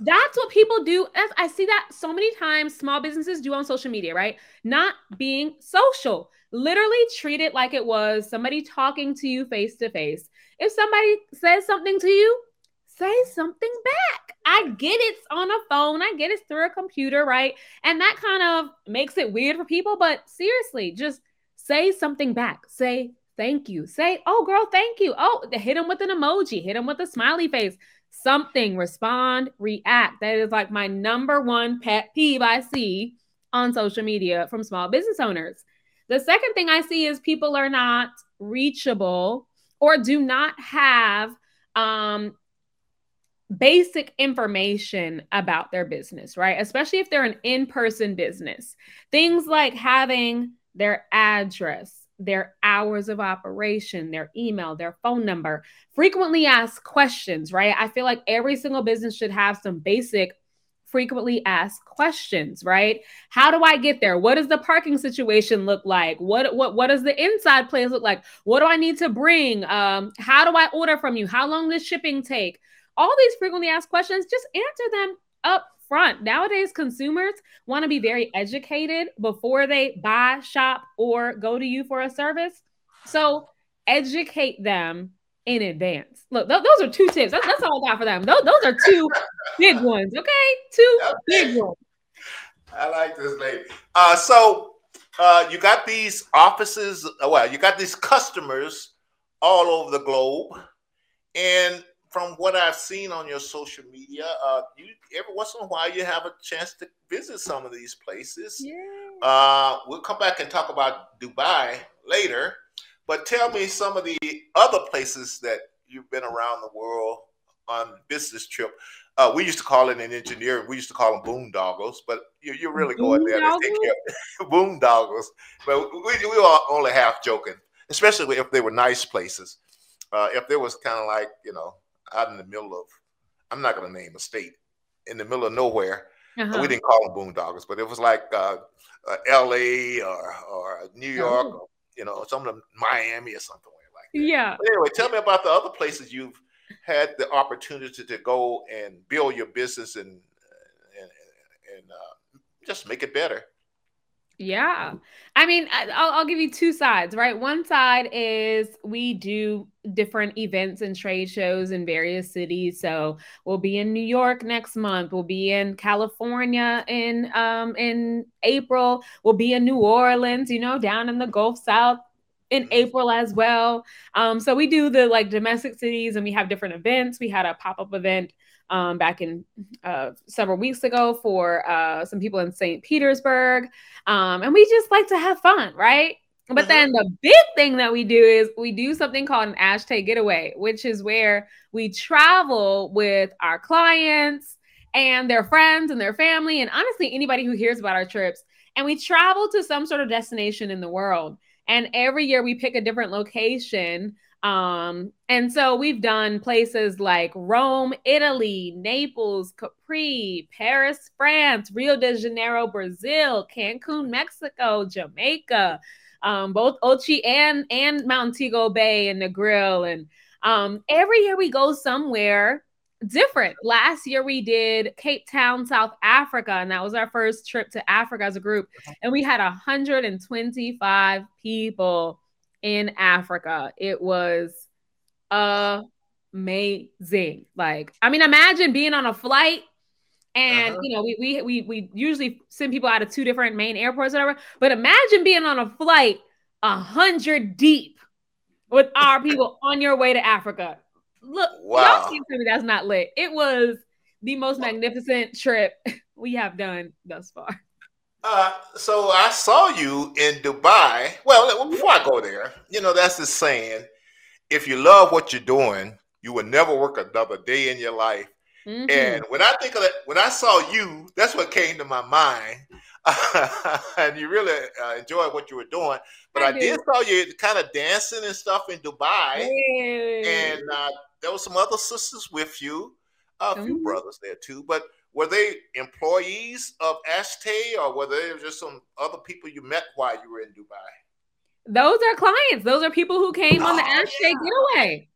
That's what people do. I see that so many times small businesses do on social media, right? Not being social. Literally treat it like it was somebody talking to you face to face. If somebody says something to you, say something back. I get it's on a phone, I get it's through a computer, right? And that kind of makes it weird for people, but seriously, just say something back. Say thank you. Say, oh, girl, thank you. Oh, hit them with an emoji, hit them with a smiley face. Something, respond, react. That is like my number one pet peeve I see on social media from small business owners. The second thing I see is people are not reachable or do not have um, basic information about their business, right? Especially if they're an in person business. Things like having their address, their hours of operation, their email, their phone number, frequently asked questions, right? I feel like every single business should have some basic frequently asked questions, right? How do I get there? What does the parking situation look like? What what what does the inside place look like? What do I need to bring? Um, how do I order from you? How long does shipping take? All these frequently asked questions, just answer them up front. Nowadays, consumers want to be very educated before they buy, shop, or go to you for a service. So educate them in advance. Look, th- those are two tips. That's, that's all I got for them. Those, those are two big ones. Okay, two okay. big ones. I like this lady. Uh, so uh, you got these offices. Uh, well, you got these customers all over the globe, and from what I've seen on your social media, uh, you every once in a while you have a chance to visit some of these places. Yeah. Uh, we'll come back and talk about Dubai later, but tell me some of the other places that you've been around the world on business trip. Uh, we used to call it an engineer. We used to call them boondoggles, but you, you're really going there to take care of boondoggles. But we, we were only half joking, especially if they were nice places. Uh, if there was kind of like you know out in the middle of, I'm not going to name a state, in the middle of nowhere. Uh-huh. We didn't call them boondoggles, but it was like uh, uh, L.A. or or New York, oh. or, you know, some of them Miami or something like that. Yeah. But anyway, tell me about the other places you've had the opportunity to go and build your business and and, and uh, just make it better. Yeah. I mean, I'll, I'll, give you two sides, right? One side is we do different events and trade shows in various cities. So we'll be in New York next month. We'll be in California in um in April. We'll be in New Orleans, you know, down in the Gulf South in mm-hmm. April as well. Um, so we do the like domestic cities and we have different events. We had a pop-up event um, back in uh, several weeks ago for uh, some people in St. Petersburg. Um, and we just like to have fun, right? But mm-hmm. then the big thing that we do is we do something called an Ashtae getaway, which is where we travel with our clients and their friends and their family, and honestly, anybody who hears about our trips. And we travel to some sort of destination in the world. And every year we pick a different location um, and so we've done places like Rome, Italy, Naples, Capri, Paris, France, Rio de Janeiro, Brazil, Cancun, Mexico, Jamaica, um, both Ochi and and Montego Bay and Negril. And um, every year we go somewhere different. Last year we did Cape Town, South Africa, and that was our first trip to Africa as a group. And we had 125 people in Africa. It was amazing. Like, I mean, imagine being on a flight and uh-huh. you know, we, we we we usually send people out of two different main airports, whatever. But imagine being on a flight a hundred deep with our people on your way to Africa. Look, wow. y'all can't tell me that's not lit. It was the most magnificent trip we have done thus far. Uh, so I saw you in Dubai. Well, before I go there, you know, that's the saying if you love what you're doing, you will never work another day in your life. Mm-hmm. And when I think of it, when I saw you, that's what came to my mind. and you really uh, enjoyed what you were doing. But I, I did saw you kind of dancing and stuff in Dubai. Hey. And uh, there were some other sisters with you, a few mm-hmm. brothers there too. But were they employees of Ashtae or were they just some other people you met while you were in Dubai? Those are clients. Those are people who came oh, on the oh, Ashtae yeah. getaway.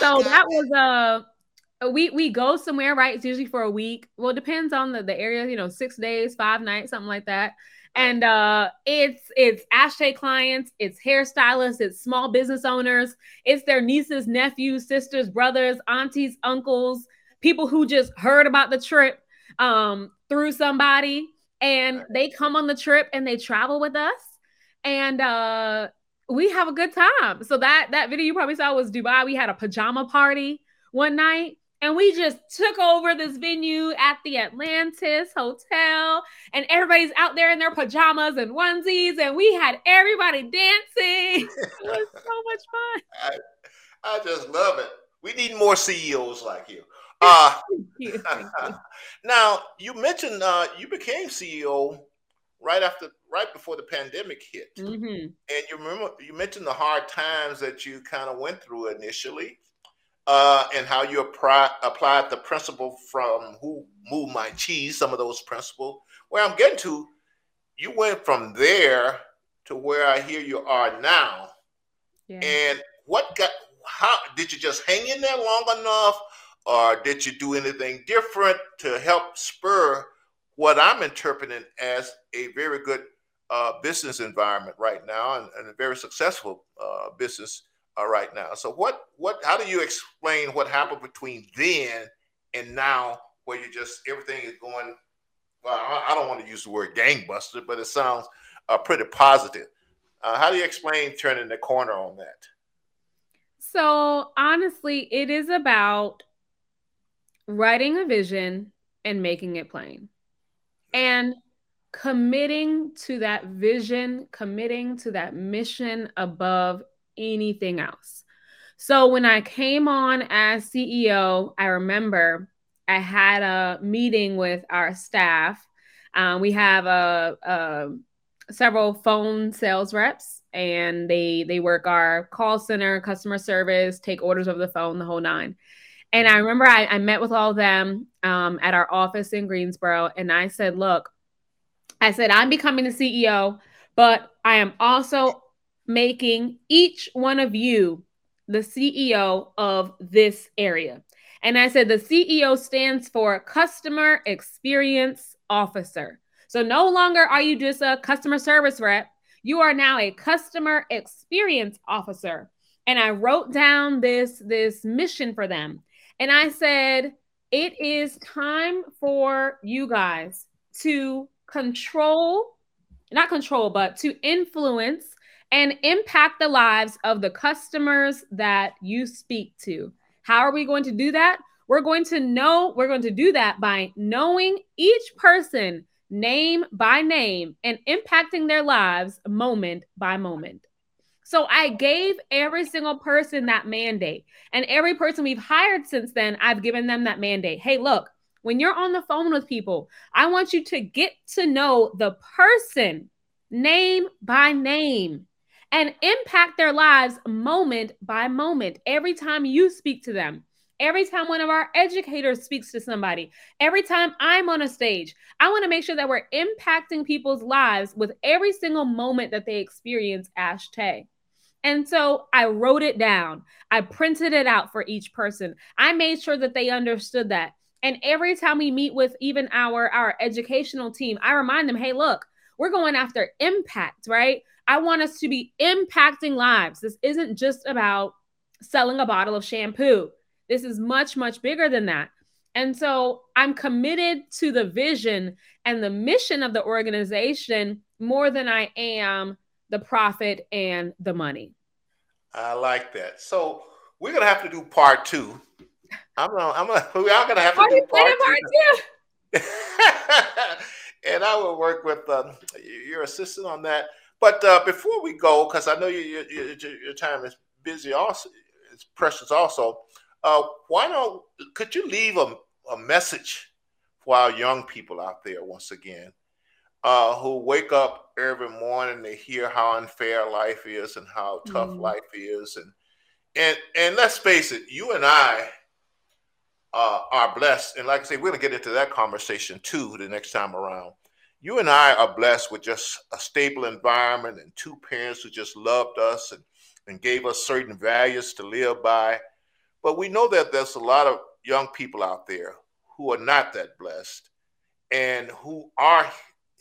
so that it. was uh we we go somewhere, right? It's usually for a week. Well, it depends on the, the area, you know, six days, five nights, something like that. And uh it's it's Ashtae clients, it's hairstylists, it's small business owners, it's their nieces, nephews, sisters, brothers, aunties, uncles, people who just heard about the trip um, through somebody and they come on the trip and they travel with us and uh, we have a good time. So that that video you probably saw was Dubai. We had a pajama party one night and we just took over this venue at the Atlantis Hotel, and everybody's out there in their pajamas and onesies, and we had everybody dancing. it was so much fun. I, I, just love it. We need more CEOs like you. Uh, you. now you mentioned uh, you became CEO right after, right before the pandemic hit, mm-hmm. and you remember you mentioned the hard times that you kind of went through initially, uh, and how you apply, applied the principle from who moved my cheese, some of those principles. Where I'm getting to, you went from there to where I hear you are now, yeah. and what got how did you just hang in there long enough or did you do anything different to help spur what I'm interpreting as a very good uh, business environment right now and, and a very successful uh, business uh, right now? So, what, what, how do you explain what happened between then and now, where you just everything is going? Well, I don't want to use the word gangbuster, but it sounds uh, pretty positive. Uh, how do you explain turning the corner on that? So honestly, it is about writing a vision and making it plain. And committing to that vision, committing to that mission above anything else. So when I came on as CEO, I remember I had a meeting with our staff. Um, we have a, a, several phone sales reps, and they they work our call center, customer service, take orders over the phone, the whole nine. And I remember I, I met with all of them um, at our office in Greensboro, and I said, "Look, I said I'm becoming the CEO, but I am also making each one of you the CEO of this area." And I said the CEO stands for Customer Experience Officer. So no longer are you just a customer service rep, you are now a customer experience officer. And I wrote down this this mission for them. And I said it is time for you guys to control not control but to influence and impact the lives of the customers that you speak to. How are we going to do that? We're going to know, we're going to do that by knowing each person name by name and impacting their lives moment by moment. So I gave every single person that mandate. And every person we've hired since then, I've given them that mandate. Hey, look, when you're on the phone with people, I want you to get to know the person name by name and impact their lives moment by moment every time you speak to them. Every time one of our educators speaks to somebody, every time I'm on a stage, I want to make sure that we're impacting people's lives with every single moment that they experience Ashtae. And so I wrote it down. I printed it out for each person. I made sure that they understood that. And every time we meet with even our our educational team, I remind them, "Hey, look, we're going after impact, right? I want us to be impacting lives. This isn't just about selling a bottle of shampoo. This is much, much bigger than that. And so I'm committed to the vision and the mission of the organization more than I am the profit and the money. I like that. So we're gonna have to do part two. I'm gonna, I'm gonna, we are gonna have to are do part two. Part two? and I will work with uh, your assistant on that. But uh, before we go, because I know you, you, you, your time is busy, also it's precious. Also, uh, why don't could you leave a, a message for our young people out there once again, uh, who wake up every morning they hear how unfair life is and how tough mm. life is, and and and let's face it, you and I uh, are blessed, and like I say, we're gonna get into that conversation too the next time around. You and I are blessed with just a stable environment and two parents who just loved us and, and gave us certain values to live by but we know that there's a lot of young people out there who are not that blessed and who are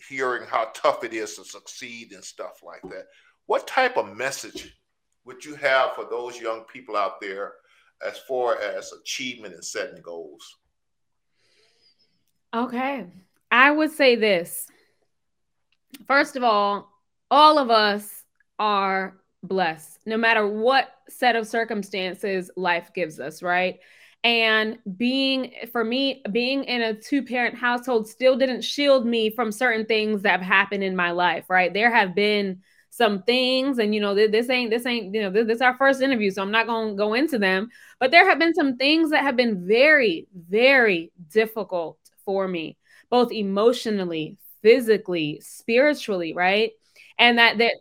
hearing how tough it is to succeed and stuff like that. What type of message would you have for those young people out there as far as achievement and setting goals? Okay. I would say this. First of all, all of us are blessed no matter what set of circumstances life gives us, right? And being, for me, being in a two parent household still didn't shield me from certain things that have happened in my life, right? There have been some things, and you know, this ain't, this ain't, you know, this, this is our first interview, so I'm not going to go into them. But there have been some things that have been very, very difficult for me, both emotionally, physically, spiritually, right? And that, that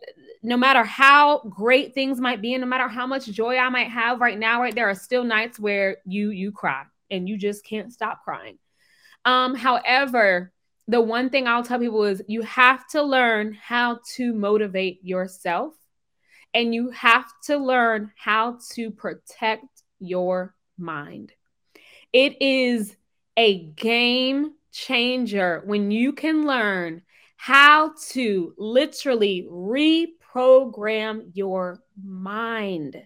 no matter how great things might be and no matter how much joy I might have right now, right, there are still nights where you you cry and you just can't stop crying. Um, however, the one thing I'll tell people is you have to learn how to motivate yourself and you have to learn how to protect your mind. It is a game changer when you can learn how to literally re program your mind.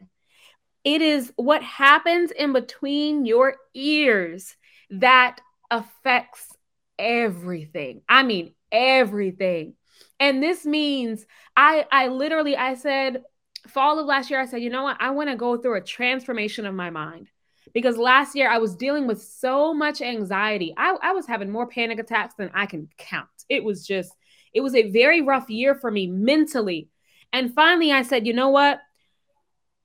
It is what happens in between your ears that affects everything. I mean, everything. And this means I I literally I said fall of last year I said, "You know what? I want to go through a transformation of my mind." because last year I was dealing with so much anxiety. I, I was having more panic attacks than I can count. It was just, it was a very rough year for me mentally. And finally, I said, you know what?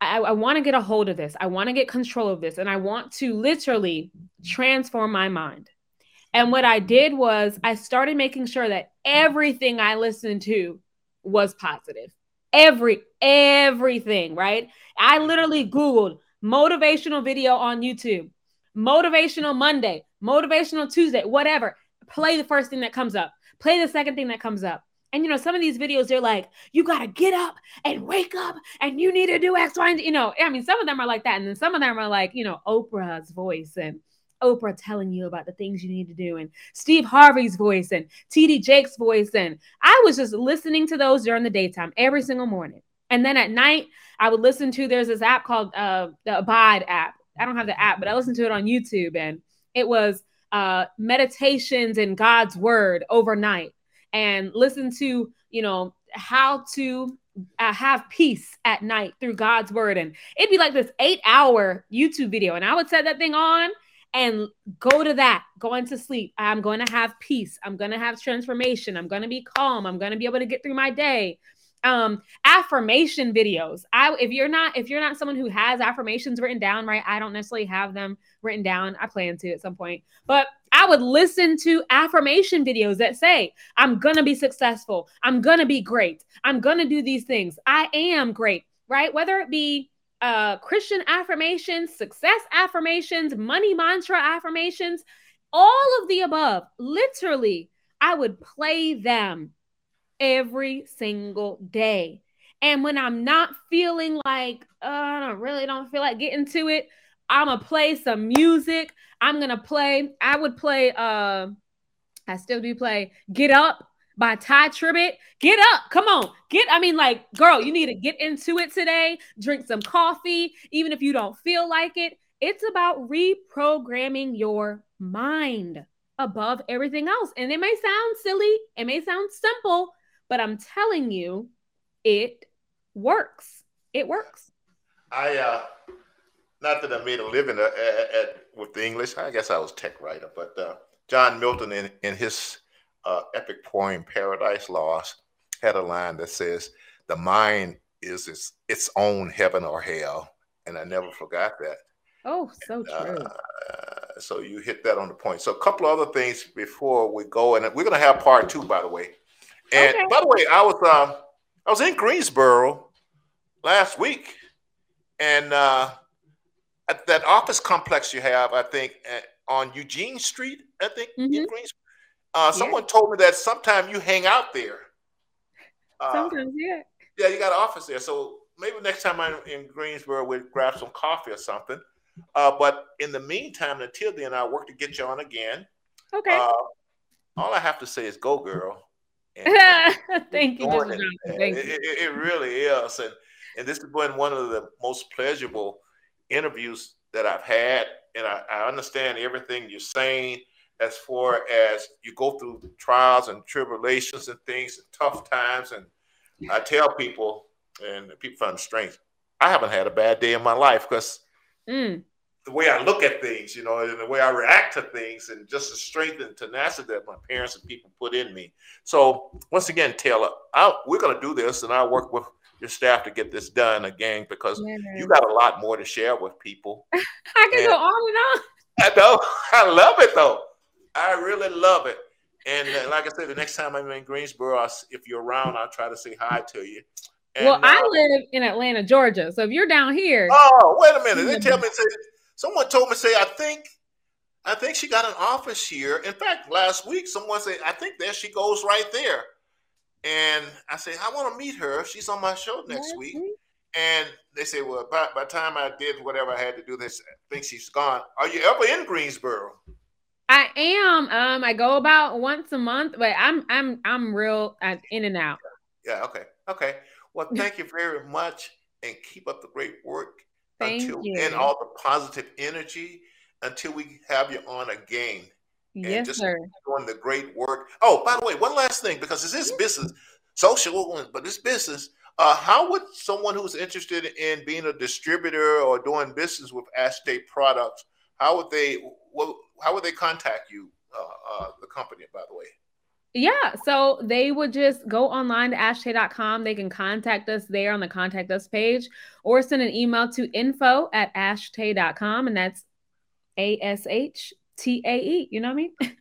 I, I want to get a hold of this. I want to get control of this. And I want to literally transform my mind. And what I did was I started making sure that everything I listened to was positive. Every everything, right? I literally googled motivational video on YouTube, motivational Monday, motivational Tuesday, whatever. Play the first thing that comes up. Play the second thing that comes up. And you know, some of these videos, they're like, you got to get up and wake up and you need to do X, Y, and You know, I mean, some of them are like that. And then some of them are like, you know, Oprah's voice and Oprah telling you about the things you need to do, and Steve Harvey's voice, and TD Jakes' voice. And I was just listening to those during the daytime every single morning. And then at night, I would listen to there's this app called uh, the Abide app. I don't have the app, but I listened to it on YouTube, and it was uh, meditations in God's word overnight, and listen to you know how to uh, have peace at night through God's word, and it'd be like this eight hour YouTube video, and I would set that thing on and go to that going to sleep. I'm going to have peace. I'm going to have transformation. I'm going to be calm. I'm going to be able to get through my day. Um affirmation videos. I if you're not if you're not someone who has affirmations written down right i don't necessarily have them written down. I plan to at some point. But i would listen to affirmation videos that say i'm gonna be successful i'm gonna be great i'm gonna do these things i am great right whether it be uh, Christian affirmations, success affirmations, money mantra affirmations, all of the above. Literally, I would play them every single day. And when I'm not feeling like, oh, I don't really don't feel like getting to it, I'm gonna play some music. I'm gonna play, I would play uh I still do play Get Up by Tye Tribbett. Get up. Come on. Get, I mean, like, girl, you need to get into it today. Drink some coffee, even if you don't feel like it. It's about reprogramming your mind above everything else. And it may sound silly, it may sound simple, but I'm telling you, it works. It works. I, uh, not that I made a living at, at, at, with the English. I guess I was tech writer, but uh, John Milton in, in his uh, epic poem Paradise Lost had a line that says, "The mind is its, its own heaven or hell," and I never forgot that. Oh, so true. Uh, so you hit that on the point. So a couple of other things before we go, and we're going to have part two, by the way. And okay. by the way, I was um, I was in Greensboro last week, and uh, that office complex you have, I think, at, on Eugene Street, I think mm-hmm. in Greensboro. Uh, someone yeah. told me that sometime you hang out there. Uh, Sometimes, yeah. Yeah, you got an office there. So maybe next time I'm in Greensboro, we'll grab some coffee or something. Uh, but in the meantime, until then, I'll work to get you on again. Okay. Uh, all I have to say is go, girl. Thank you, Mr. Thank it, you. It, it, really is. And, and this has been one of the most pleasurable interviews that I've had. And I, I understand everything you're saying as far as you go through trials and tribulations and things and tough times. And I tell people, and people find it strange, I haven't had a bad day in my life because mm. the way I look at things, you know, and the way I react to things, and just the strength and tenacity that my parents and people put in me. So once again, Taylor, I'll, we're going to do this, and I'll work with your staff to get this done again because you got a lot more to share with people. I can and go on and on. I know. I love it though. I really love it. And uh, like I said, the next time I'm in Greensboro, I'll, if you're around, I'll try to say hi to you. And, well, I uh, live in Atlanta, Georgia. So if you're down here, oh, wait a minute. They tell me say, someone told me say I think I think she got an office here. In fact, last week someone said I think there she goes right there. And I say I want to meet her. She's on my show next week. And they say, well, by, by the time I did whatever I had to do, this I think she's gone. Are you ever in Greensboro? I am. Um, I go about once a month, but I'm I'm I'm real uh, in and out. Yeah. Okay. Okay. Well, thank you very much, and keep up the great work. Thank until, you. And all the positive energy until we have you on again. Yes, just sir. Doing the great work. Oh, by the way, one last thing, because this is business, social, but this business. Uh, how would someone who's interested in being a distributor or doing business with Ashtae products, how would they what, how would they contact you, uh, uh, the company, by the way? Yeah, so they would just go online to ashtae.com. They can contact us there on the contact us page or send an email to info at ashtae.com. And that's A S H T A E. You know what I mean?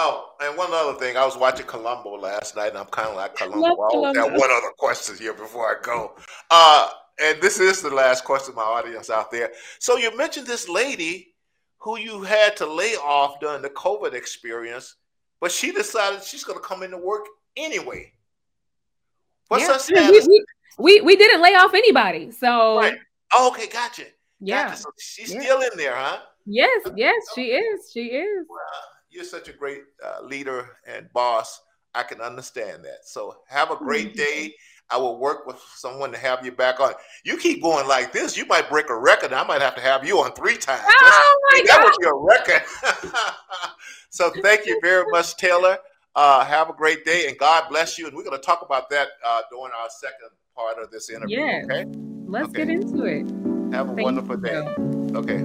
Oh, and one other thing, I was watching Columbo last night, and I'm kind of like Columbo. I always got one other question here before I go. Uh, and this is the last question, my audience out there. So you mentioned this lady who you had to lay off during the COVID experience, but she decided she's going to come into work anyway. What's yeah, her status? We, we, we, didn't lay off anybody, so right. Oh, okay, gotcha. Yeah, gotcha. so she's yeah. still in there, huh? Yes, yes, she is. She is. Well, you're such a great uh, leader and boss. I can understand that. So have a great day. I will work with someone to have you back on. You keep going like this, you might break a record. I might have to have you on three times. Oh my that God. would be a record. so thank you very much, Taylor. Uh, have a great day and God bless you. And we're going to talk about that uh, during our second part of this interview. Yeah. Okay. Let's okay. get into it. Have a thank wonderful day. Okay.